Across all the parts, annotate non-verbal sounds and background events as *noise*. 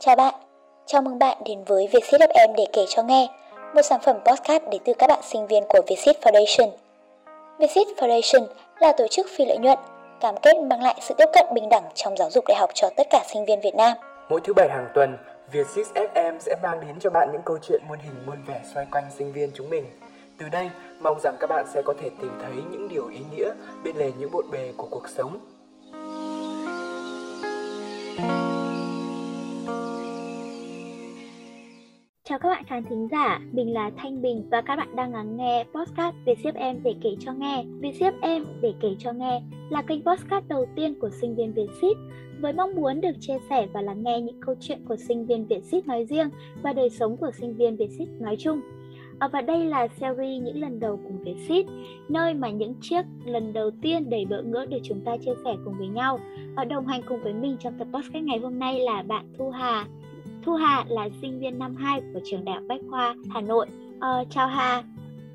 Chào bạn, chào mừng bạn đến với Vietsit FM để kể cho nghe, một sản phẩm podcast đến từ các bạn sinh viên của Vietsit Foundation. Vietsit Foundation là tổ chức phi lợi nhuận, cam kết mang lại sự tiếp cận bình đẳng trong giáo dục đại học cho tất cả sinh viên Việt Nam. Mỗi thứ bảy hàng tuần, Vietsit FM sẽ mang đến cho bạn những câu chuyện muôn hình muôn vẻ xoay quanh sinh viên chúng mình. Từ đây, mong rằng các bạn sẽ có thể tìm thấy những điều ý nghĩa bên lề những bộn bề của cuộc sống. Chào các bạn khán thính giả, mình là Thanh Bình và các bạn đang lắng nghe podcast Việt siếp em để kể cho nghe. Việt siếp em để kể cho nghe là kênh podcast đầu tiên của sinh viên Việt Vietsit với mong muốn được chia sẻ và lắng nghe những câu chuyện của sinh viên Việt Vietsit nói riêng và đời sống của sinh viên Việt Vietsit nói chung. À, và đây là series những lần đầu cùng Việt Vietsit, nơi mà những chiếc lần đầu tiên đầy bỡ ngỡ được chúng ta chia sẻ cùng với nhau. Đồng hành cùng với mình trong tập podcast ngày hôm nay là bạn Thu Hà, Thu Hà là sinh viên năm 2 của trường Đại học Bách khoa Hà Nội. Ờ, chào Hà.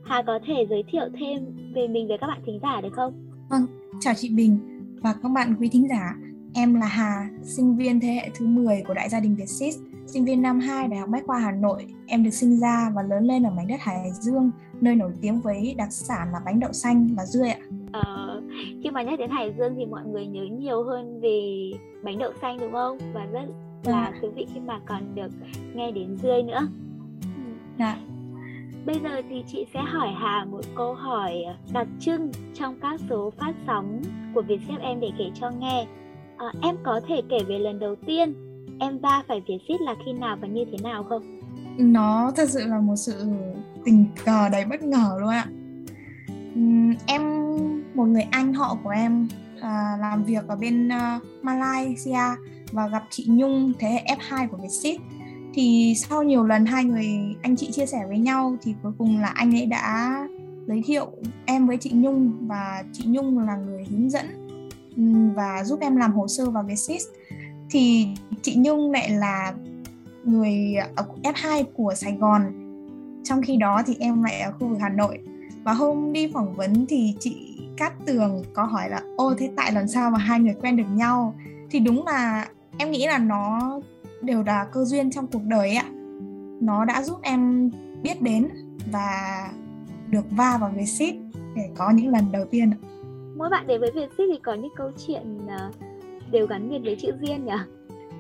Hà có thể giới thiệu thêm về mình với các bạn thính giả được không? Vâng, chào chị Bình và các bạn quý thính giả. Em là Hà, sinh viên thế hệ thứ 10 của Đại gia đình Vietsit, sinh viên năm 2 Đại học Bách khoa Hà Nội. Em được sinh ra và lớn lên ở mảnh đất Hải Dương, nơi nổi tiếng với đặc sản là bánh đậu xanh và dươi ạ. Ờ, khi mà nhắc đến Hải Dương thì mọi người nhớ nhiều hơn về bánh đậu xanh đúng không? Và rất là thú vị khi mà còn được nghe đến dươi nữa dạ. Bây giờ thì chị sẽ hỏi Hà một câu hỏi đặc trưng trong các số phát sóng của Vietjet em để kể cho nghe. À, em có thể kể về lần đầu tiên em va phải Vietjet là khi nào và như thế nào không? Nó thật sự là một sự tình cờ đầy bất ngờ luôn ạ. Em một người anh họ của em à, làm việc ở bên uh, Malaysia và gặp chị Nhung, thế hệ F2 của Vietship. Thì sau nhiều lần hai người, anh chị chia sẻ với nhau thì cuối cùng là anh ấy đã giới thiệu em với chị Nhung và chị Nhung là người hướng dẫn ừ, và giúp em làm hồ sơ vào Vietship. Thì chị Nhung lại là người ờ, ở F2 của Sài Gòn. Trong khi đó thì em lại ở khu vực Hà Nội. Và hôm đi phỏng vấn thì chị Cát Tường có hỏi là, ô, thế tại làm sao mà hai người quen được nhau? Thì đúng là em nghĩ là nó đều là cơ duyên trong cuộc đời ạ. Nó đã giúp em biết đến và được va vào Vietsit để có những lần đầu tiên mỗi bạn đến với Việt Ship thì có những câu chuyện ờ, đều gắn liền với chữ duyên nhỉ?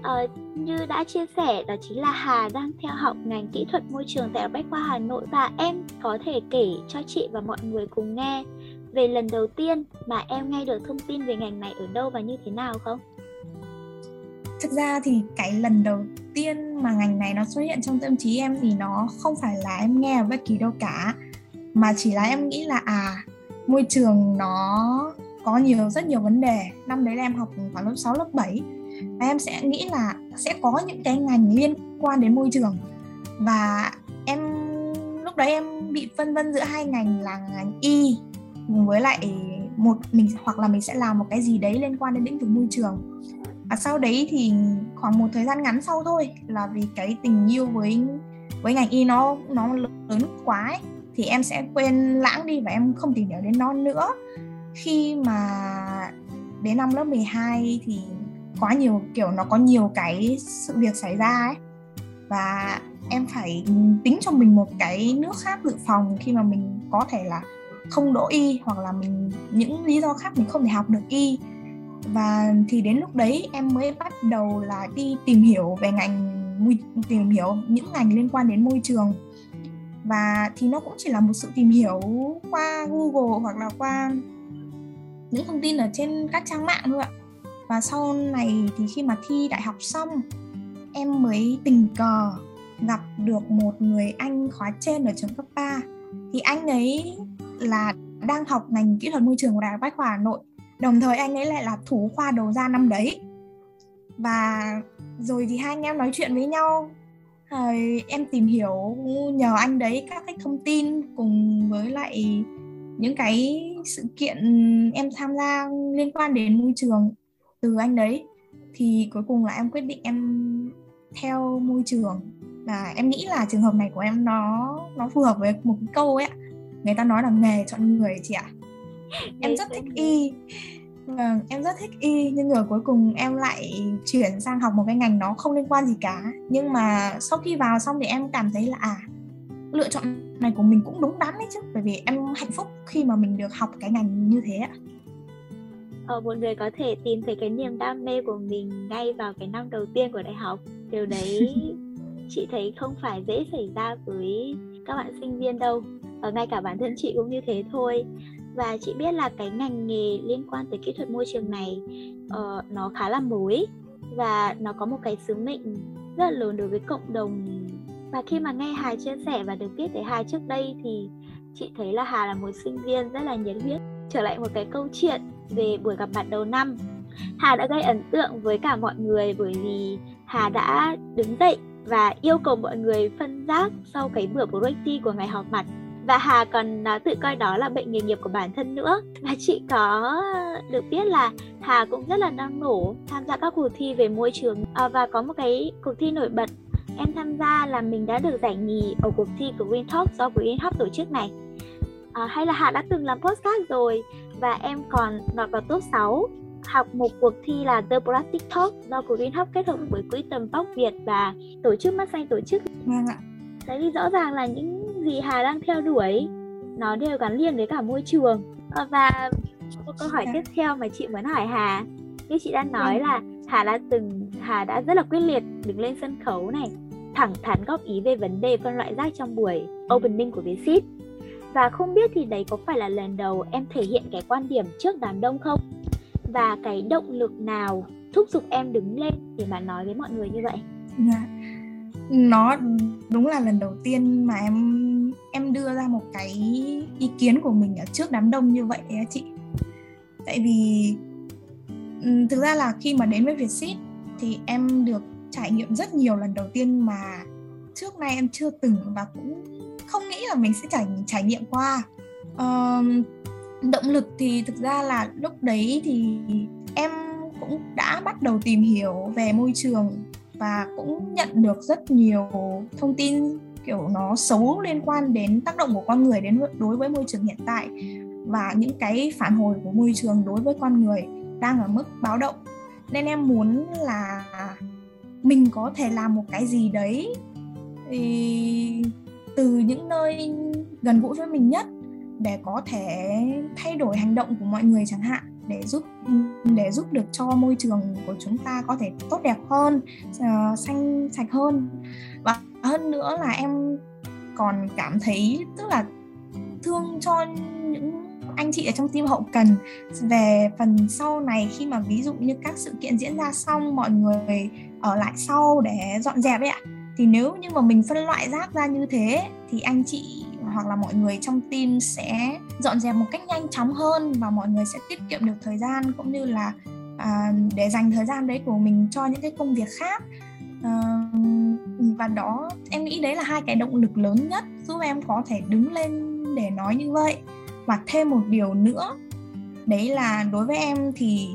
Ờ, như đã chia sẻ đó chính là Hà đang theo học ngành kỹ thuật môi trường tại Bách khoa Hà Nội và em có thể kể cho chị và mọi người cùng nghe về lần đầu tiên mà em nghe được thông tin về ngành này ở đâu và như thế nào không? Thực ra thì cái lần đầu tiên mà ngành này nó xuất hiện trong tâm trí em thì nó không phải là em nghe ở bất kỳ đâu cả, mà chỉ là em nghĩ là à môi trường nó có nhiều, rất nhiều vấn đề. Năm đấy là em học khoảng lớp 6 lớp 7 và em sẽ nghĩ là sẽ có những cái ngành liên quan đến môi trường. Và em, lúc đấy em bị phân vân giữa hai ngành là ngành y với lại một mình, hoặc là mình sẽ làm một cái gì đấy liên quan đến lĩnh vực môi trường và sau đấy thì khoảng một thời gian ngắn sau thôi là vì cái tình yêu với với ngành y nó nó lớn quá ấy, thì em sẽ quên lãng đi và em không tìm hiểu đến nó nữa. Khi mà đến năm lớp 12 thì quá nhiều kiểu nó có nhiều cái sự việc xảy ra ấy. Và em phải tính cho mình một cái nước khác dự phòng khi mà mình có thể là không đỗ y hoặc là mình những lý do khác mình không thể học được y và thì đến lúc đấy em mới bắt đầu là đi tìm hiểu về ngành tìm hiểu những ngành liên quan đến môi trường. Và thì nó cũng chỉ là một sự tìm hiểu qua Google hoặc là qua những thông tin ở trên các trang mạng thôi ạ. Và sau này thì khi mà thi đại học xong, em mới tình cờ gặp được một người anh khóa trên ở trường cấp 3 thì anh ấy là đang học ngành kỹ thuật môi trường của đại học bách khoa hà nội đồng thời anh ấy lại là thủ khoa đầu ra năm đấy. Và rồi thì hai anh em nói chuyện với nhau. Rồi em tìm hiểu nhờ anh đấy các cái thông tin cùng với lại những cái sự kiện em tham gia liên quan đến môi trường từ anh đấy. Thì cuối cùng là em quyết định em theo môi trường. Và em nghĩ là trường hợp này của em nó nó phù hợp với một cái câu ấy người ta nói là nghề chọn người chị ạ em rất thích y Vâng, em rất thích y nhưng rồi cuối cùng em lại chuyển sang học một cái ngành nó không liên quan gì cả. Nhưng mà sau khi vào xong thì em cảm thấy là à lựa chọn này của mình cũng đúng đắn đấy chứ bởi vì em hạnh phúc khi mà mình được học cái ngành như thế ạ. Ờ, một người có thể tìm thấy cái niềm đam mê của mình ngay vào cái năm đầu tiên của đại học. Điều đấy *laughs* chị thấy không phải dễ xảy ra với các bạn sinh viên đâu. Ở ngay cả bản thân chị cũng như thế thôi và chị biết là cái ngành nghề liên quan tới kỹ thuật môi trường này uh, nó khá là mới và nó có một cái sứ mệnh rất là lớn đối với cộng đồng. Và khi mà nghe Hà chia sẻ và được biết tới Hà trước đây thì chị thấy là Hà là một sinh viên rất là nhiệt huyết trở lại một cái câu chuyện về buổi gặp mặt đầu năm. Hà đã gây ấn tượng với cả mọi người bởi vì Hà đã đứng dậy và yêu cầu mọi người phân rác sau cái bữa project của ngày họp mặt và Hà còn uh, tự coi đó là bệnh nghề nghiệp của bản thân nữa và chị có được biết là Hà cũng rất là năng nổ tham gia các cuộc thi về môi trường uh, và có một cái cuộc thi nổi bật em tham gia là mình đã được giải nhì ở cuộc thi của Green Talk do Green Hub tổ chức này à, hay là Hà đã từng làm podcast rồi và em còn lọt vào top 6 học một cuộc thi là The Plastic Talk do Green Hub kết hợp với Quỹ tầm vóc Việt và tổ chức Mắt Xanh tổ chức. Vâng ạ. Đấy thì rõ ràng là những gì Hà đang theo đuổi? Nó đều gắn liền với cả môi trường. Ờ, và một câu hỏi dạ. tiếp theo mà chị muốn hỏi Hà. Như chị đang nói vâng. là Hà đã từng Hà đã rất là quyết liệt đứng lên sân khấu này thẳng thắn góp ý về vấn đề phân loại rác trong buổi opening của Vietsit và không biết thì đấy có phải là lần đầu em thể hiện cái quan điểm trước đám đông không? Và cái động lực nào thúc giục em đứng lên để mà nói với mọi người như vậy? Dạ. Nó đúng là lần đầu tiên mà em em đưa ra một cái ý kiến của mình ở trước đám đông như vậy á chị. Tại vì thực ra là khi mà đến với Vietsit thì em được trải nghiệm rất nhiều lần đầu tiên mà trước nay em chưa từng và cũng không nghĩ là mình sẽ trải trải nghiệm qua. Um, động lực thì thực ra là lúc đấy thì em cũng đã bắt đầu tìm hiểu về môi trường và cũng nhận được rất nhiều thông tin kiểu nó xấu liên quan đến tác động của con người đến đối với môi trường hiện tại và những cái phản hồi của môi trường đối với con người đang ở mức báo động. Nên em muốn là mình có thể làm một cái gì đấy thì từ những nơi gần gũi với mình nhất để có thể thay đổi hành động của mọi người chẳng hạn để giúp để giúp được cho môi trường của chúng ta có thể tốt đẹp hơn uh, xanh sạch hơn. Và hơn nữa là em còn cảm thấy tức là thương cho những anh chị ở trong team hậu cần. Về phần sau này khi mà ví dụ như các sự kiện diễn ra xong mọi người ở lại sau để dọn dẹp ấy ạ thì nếu như mà mình phân loại rác ra như thế thì anh chị hoặc là mọi người trong team sẽ dọn dẹp một cách nhanh chóng hơn và mọi người sẽ tiết kiệm được thời gian cũng như là à, để dành thời gian đấy của mình cho những cái công việc khác và đó, em nghĩ đấy là hai cái động lực lớn nhất giúp em có thể đứng lên để nói như vậy. Và thêm một điều nữa, đấy là đối với em thì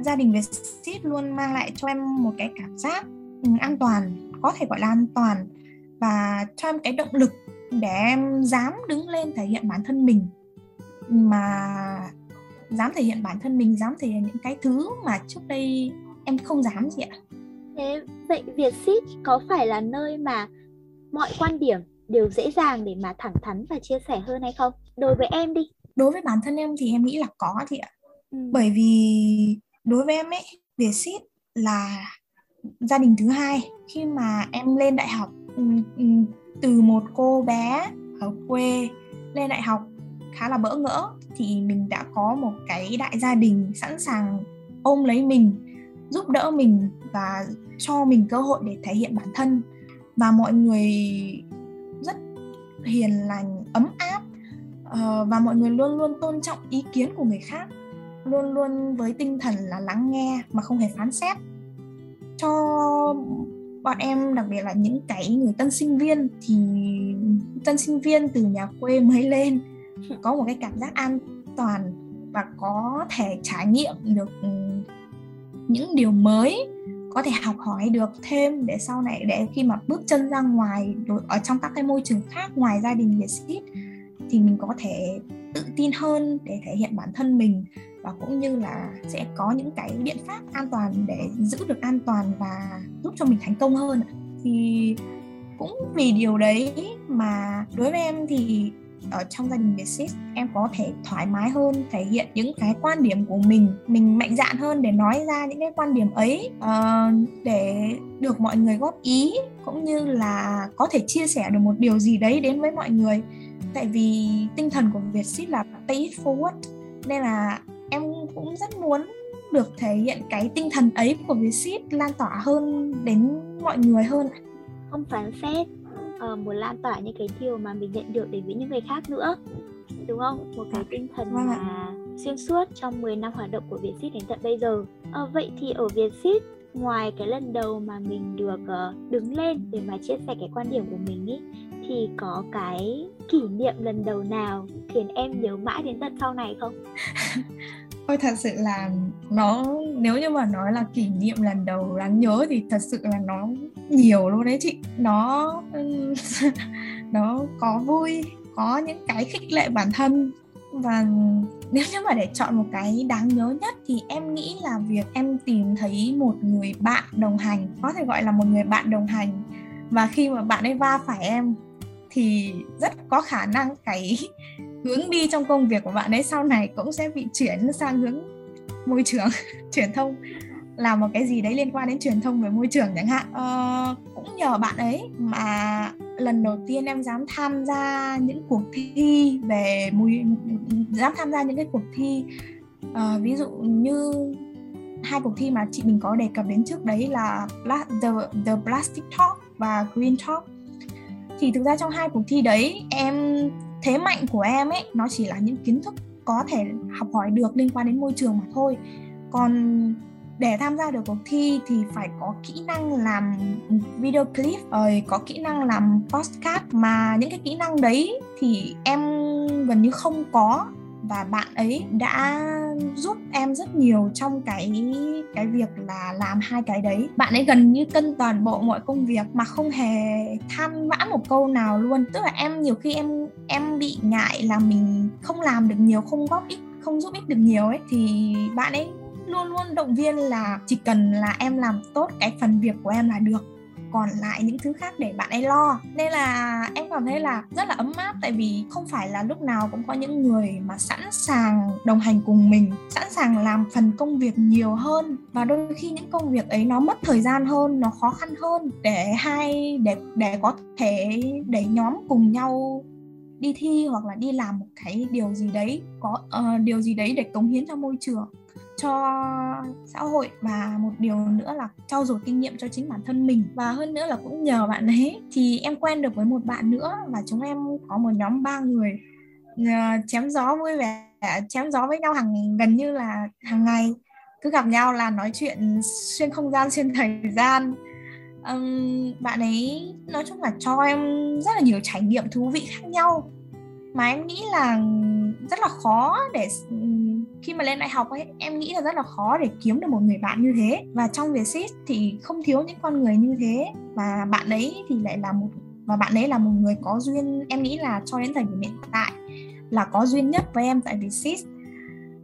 gia đình Việt Sit luôn mang lại cho em một cái cảm giác an toàn, có thể gọi là an toàn, và cho em cái động lực để em dám đứng lên thể hiện bản thân mình. Mà dám thể hiện bản thân mình, dám thể hiện những cái thứ mà trước đây em không dám gì ạ thế vậy Việt Sit có phải là nơi mà mọi quan điểm đều dễ dàng để mà thẳng thắn và chia sẻ hơn hay không? Đối với em đi. Đối với bản thân em thì em nghĩ là có chị ạ. Ừ. bởi vì đối với em ấy Việt Sit là gia đình thứ hai. Khi mà em lên đại học ừ, ừ, từ một cô bé ở quê lên đại học khá là bỡ ngỡ thì mình đã có một cái đại gia đình sẵn sàng ôm lấy mình giúp đỡ mình và cho mình cơ hội để thể hiện bản thân. Và mọi người rất hiền lành ấm áp ờ, và mọi người luôn luôn tôn trọng ý kiến của người khác luôn luôn với tinh thần là lắng nghe mà không hề phán xét. Cho bọn em đặc biệt là những cái người tân sinh viên thì tân sinh viên từ nhà quê mới lên *laughs* có một cái cảm giác an toàn và có thể trải nghiệm được ừ, những điều mới có thể học hỏi được thêm để sau này, để khi mà bước chân ra ngoài ở trong các cái môi trường khác ngoài gia đình Việt Sit thì mình có thể tự tin hơn để thể hiện bản thân mình và cũng như là sẽ có những cái biện pháp an toàn để giữ được an toàn và giúp cho mình thành công hơn thì cũng vì điều đấy mà đối với em thì ở trong gia đình Vietsis em có thể thoải mái hơn thể hiện những cái quan điểm của mình mình mạnh dạn hơn để nói ra những cái quan điểm ấy uh, để được mọi người góp ý cũng như là có thể chia sẻ được một điều gì đấy đến với mọi người. Tại vì tinh thần của Việt Ship là pay it forward nên là em cũng rất muốn được thể hiện cái tinh thần ấy của Vietsit lan tỏa hơn đến mọi người hơn không phán xét uh, muốn lan tỏa những cái điều mà mình nhận được đến với những người khác nữa. Đúng không? Một cái tinh thần vâng mà xuyên suốt trong 10 năm hoạt động của Vietsit đến tận bây giờ. À, vậy thì ở Vietsit ngoài cái lần đầu mà mình được uh, đứng lên để mà chia sẻ cái quan điểm của mình ý thì có cái kỷ niệm lần đầu nào khiến em nhớ mãi đến tận sau này không? Ôi thật sự là nó nếu như mà nói là kỷ niệm lần đầu đáng nhớ thì thật sự là nó nhiều luôn đấy chị. Nó *laughs* nó có vui, có những cái khích lệ bản thân và nếu như mà để chọn một cái đáng nhớ nhất thì em nghĩ là việc em tìm thấy một người bạn đồng hành có thể gọi là một người bạn đồng hành và khi mà bạn ấy va phải em thì rất có khả năng cái *laughs* hướng đi trong công việc của bạn ấy sau này cũng sẽ bị chuyển sang hướng môi trường *laughs* truyền thông làm một cái gì đấy liên quan đến truyền thông về môi trường chẳng hạn. Ờ, cũng nhờ bạn ấy mà lần đầu tiên em dám tham gia những cuộc thi về môi dám tham gia những cái cuộc thi uh, ví dụ như hai cuộc thi mà chị mình có đề cập đến trước đấy là the, the Plastic Talk và Green Talk. Thì thực ra trong hai cuộc thi đấy em thế mạnh của em ấy nó chỉ là những kiến thức có thể học hỏi được liên quan đến môi trường mà thôi. Còn để tham gia được cuộc thi thì phải có kỹ năng làm video clip, rồi có kỹ năng làm postcard. Mà những cái kỹ năng đấy thì em gần như không có và bạn ấy đã giúp em rất nhiều trong cái cái việc là làm hai cái đấy. Bạn ấy gần như cân toàn bộ mọi công việc mà không hề than vãn một câu nào luôn. Tức là em nhiều khi em em bị ngại là mình không làm được nhiều, không góp ích, không giúp ích được nhiều ấy, thì bạn ấy luôn luôn động viên là chỉ cần là em làm tốt cái phần việc của em là được còn lại những thứ khác để bạn ấy lo. Nên là em cảm thấy là rất là ấm áp tại vì không phải là lúc nào cũng có những người mà sẵn sàng đồng hành cùng mình sẵn sàng làm phần công việc nhiều hơn. Và đôi khi những công việc ấy nó mất thời gian hơn nó khó khăn hơn để hai để để có thể để nhóm cùng nhau đi thi hoặc là đi làm một cái điều gì đấy có uh, điều gì đấy để cống hiến cho môi trường cho xã hội và một điều nữa là trau dồi kinh nghiệm cho chính bản thân mình. Và hơn nữa là cũng nhờ bạn ấy thì em quen được với một bạn nữa và chúng em có một nhóm ba người ờ, chém gió vui vẻ chém gió với nhau hàng gần như là hàng ngày. Cứ gặp nhau là nói chuyện xuyên không gian *laughs* xuyên thời gian. Um, bạn ấy nói chung là cho em rất là nhiều trải nghiệm thú vị khác nhau mà em nghĩ là rất là khó để khi mà lên đại học ấy, em nghĩ là rất là khó để kiếm được một người bạn như thế. Và trong Vietsit thì không thiếu những con người như thế. Và bạn ấy thì lại là một, và bạn ấy là một người có duyên, em nghĩ là cho đến thời điểm hiện tại là có duyên nhất với em tại Vietsit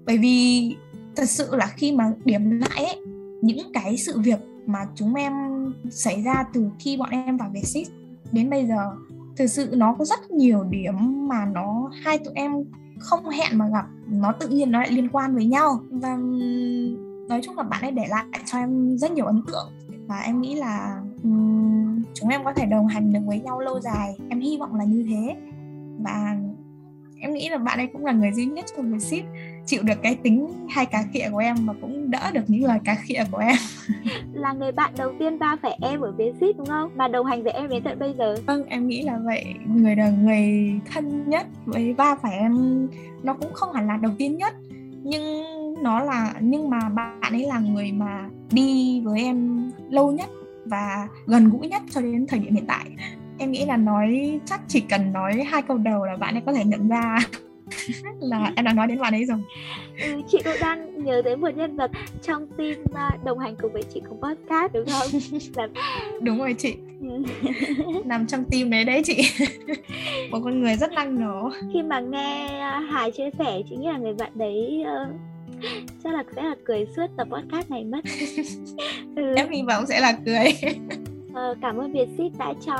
bởi vì thật sự là khi mà điểm lại ấy, những cái sự việc mà chúng em xảy ra từ khi bọn em vào Vietsit đến bây giờ, thực sự nó có rất nhiều điểm mà nó hai tụi em không hẹn mà gặp nó tự nhiên nó lại liên quan với nhau. Và nói chung là bạn ấy để lại cho em rất nhiều ấn tượng. Và em nghĩ là um, chúng em có thể đồng hành được với nhau lâu dài. Em hy vọng là như thế. Và em nghĩ là bạn ấy cũng là người duy nhất trong người ship chịu được cái tính hai cá khịa của em và cũng đỡ được những lời cá khịa của em. *laughs* Là người bạn đầu tiên va phải em ở bên ship đúng không? Mà đồng hành với em đến tận bây giờ. Vâng em nghĩ là vậy. Người là người thân nhất với va phải em nó cũng không hẳn là đầu tiên nhất. Nhưng nó là nhưng mà bạn ấy là người mà đi với em lâu nhất và gần gũi nhất cho đến thời điểm hiện tại. Em nghĩ là nói chắc chỉ cần nói hai câu đầu là bạn ấy có thể nhận ra *laughs* *laughs* là em đã nói đến bạn ấy rồi. Ừ, chị cũng đang nhớ tới một nhân vật trong team uh, đồng hành cùng với chị của podcast đúng không? *laughs* Là... đúng rồi chị. *laughs* Nằm trong team đấy đấy chị. Một con người rất năng nổ. Khi mà nghe uh, Hà chia sẻ chị nghĩ là người bạn đấy uh, chắc là sẽ là cười suốt tập podcast này mất. Ừ. em hy vọng sẽ là cười Ờ, cảm ơn Vietsit đã cho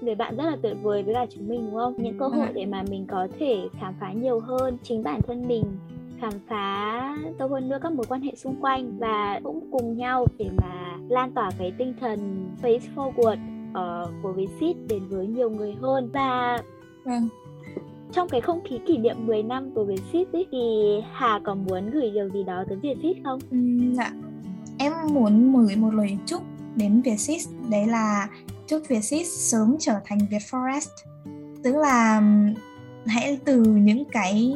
người bạn rất là tuyệt vời với cả chúng mình đúng không? Những cơ hội để mà mình có thể khám phá nhiều hơn chính bản thân mình khám phá sâu hơn nữa các mối quan hệ xung quanh và cũng cùng nhau để mà lan tỏa cái tinh thần face forward uh, của Vietsit đến với nhiều người hơn và vâng. trong cái không khí kỷ niệm 10 năm của Vietsit ấy, thì Hà có muốn gửi điều gì đó tới Vietsit không? Ừ, dạ em muốn gửi một lời chúc đến Vietsit đấy là chúc Vietsit sớm trở thành Vietforest tức là hãy từ những cái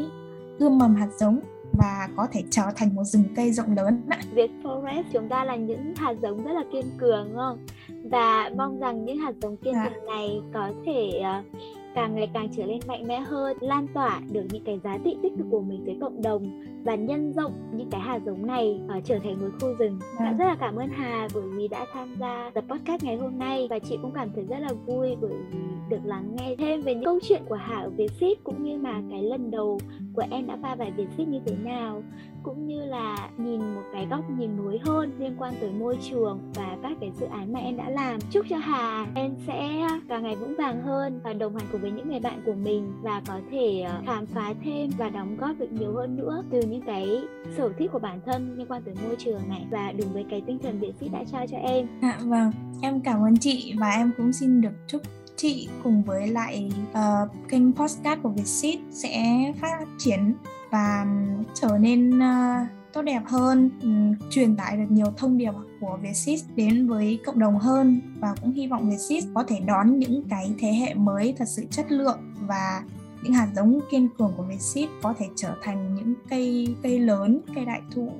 ươm mầm hạt giống và có thể trở thành một rừng cây rộng lớn. Vietforest chúng ta là những hạt giống rất là kiên cường không? Và mong rằng những hạt giống kiên dạ. cường này có thể uh, càng ngày càng trở nên mạnh mẽ hơn lan tỏa được những cái giá trị tích cực của mình tới cộng đồng và nhân rộng những cái hạt giống này uh, trở thành một khu rừng à. rất là cảm ơn Hà bởi vì đã tham gia tập podcast ngày hôm nay và chị cũng cảm thấy rất là vui bởi vì được lắng nghe thêm về những câu chuyện của Hà ở Vietsit cũng như là cái lần đầu của em đã pha bài Vietsit như thế nào cũng như góc nhìn mới hơn liên quan tới môi trường và các cái dự án mà em đã làm. Chúc cho Hà em sẽ càng ngày vững vàng hơn và đồng hành cùng với những người bạn của mình và có thể ờ, khám phá thêm và đóng góp được nhiều hơn nữa từ những cái sở thích của bản thân liên quan tới môi trường này. Và đúng với cái tinh thần viện sĩ đã trao cho em. À, vâng, em cảm ơn chị và em cũng xin được chúc chị cùng với lại uh, kênh podcast của Vietseed sẽ phát triển và trở nên uh, tốt đẹp hơn, um, truyền tải được nhiều thông điệp của Vietsis đến với cộng đồng hơn. Và cũng hy vọng Vietsis có thể đón những cái thế hệ mới thật sự chất lượng và những hạt giống kiên cường của Vietsis có thể trở thành những cây cây lớn, cây đại thụ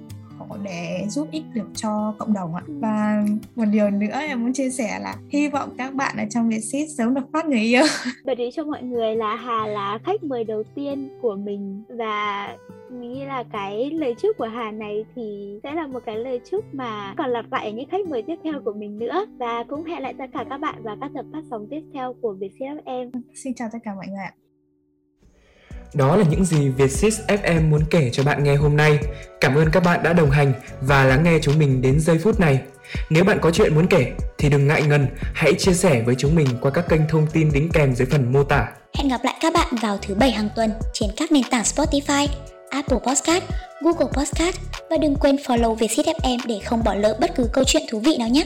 để giúp ích được cho cộng đồng ạ. Và một điều nữa em muốn chia sẻ là hy vọng các bạn ở trong Vietsit sớm được phát người yêu. Bật ý cho mọi người là Hà là khách mời đầu tiên của mình và mình nghĩ là cái lời chúc của Hà này thì sẽ là một cái lời chúc mà còn lặp lại ở những khách mời tiếp theo của mình nữa và cũng hẹn lại tất cả các bạn vào các tập phát sóng tiếp theo của Vietjet FM. Xin chào tất cả mọi người ạ. Đó là những gì Vietsys FM muốn kể cho bạn nghe hôm nay. Cảm ơn các bạn đã đồng hành và lắng nghe chúng mình đến giây phút này. Nếu bạn có chuyện muốn kể thì đừng ngại ngần, hãy chia sẻ với chúng mình qua các kênh thông tin đính kèm dưới phần mô tả. Hẹn gặp lại các bạn vào thứ bảy hàng tuần trên các nền tảng Spotify, Apple Podcast, Google Podcast và đừng quên follow Vietsit FM để không bỏ lỡ bất cứ câu chuyện thú vị nào nhé.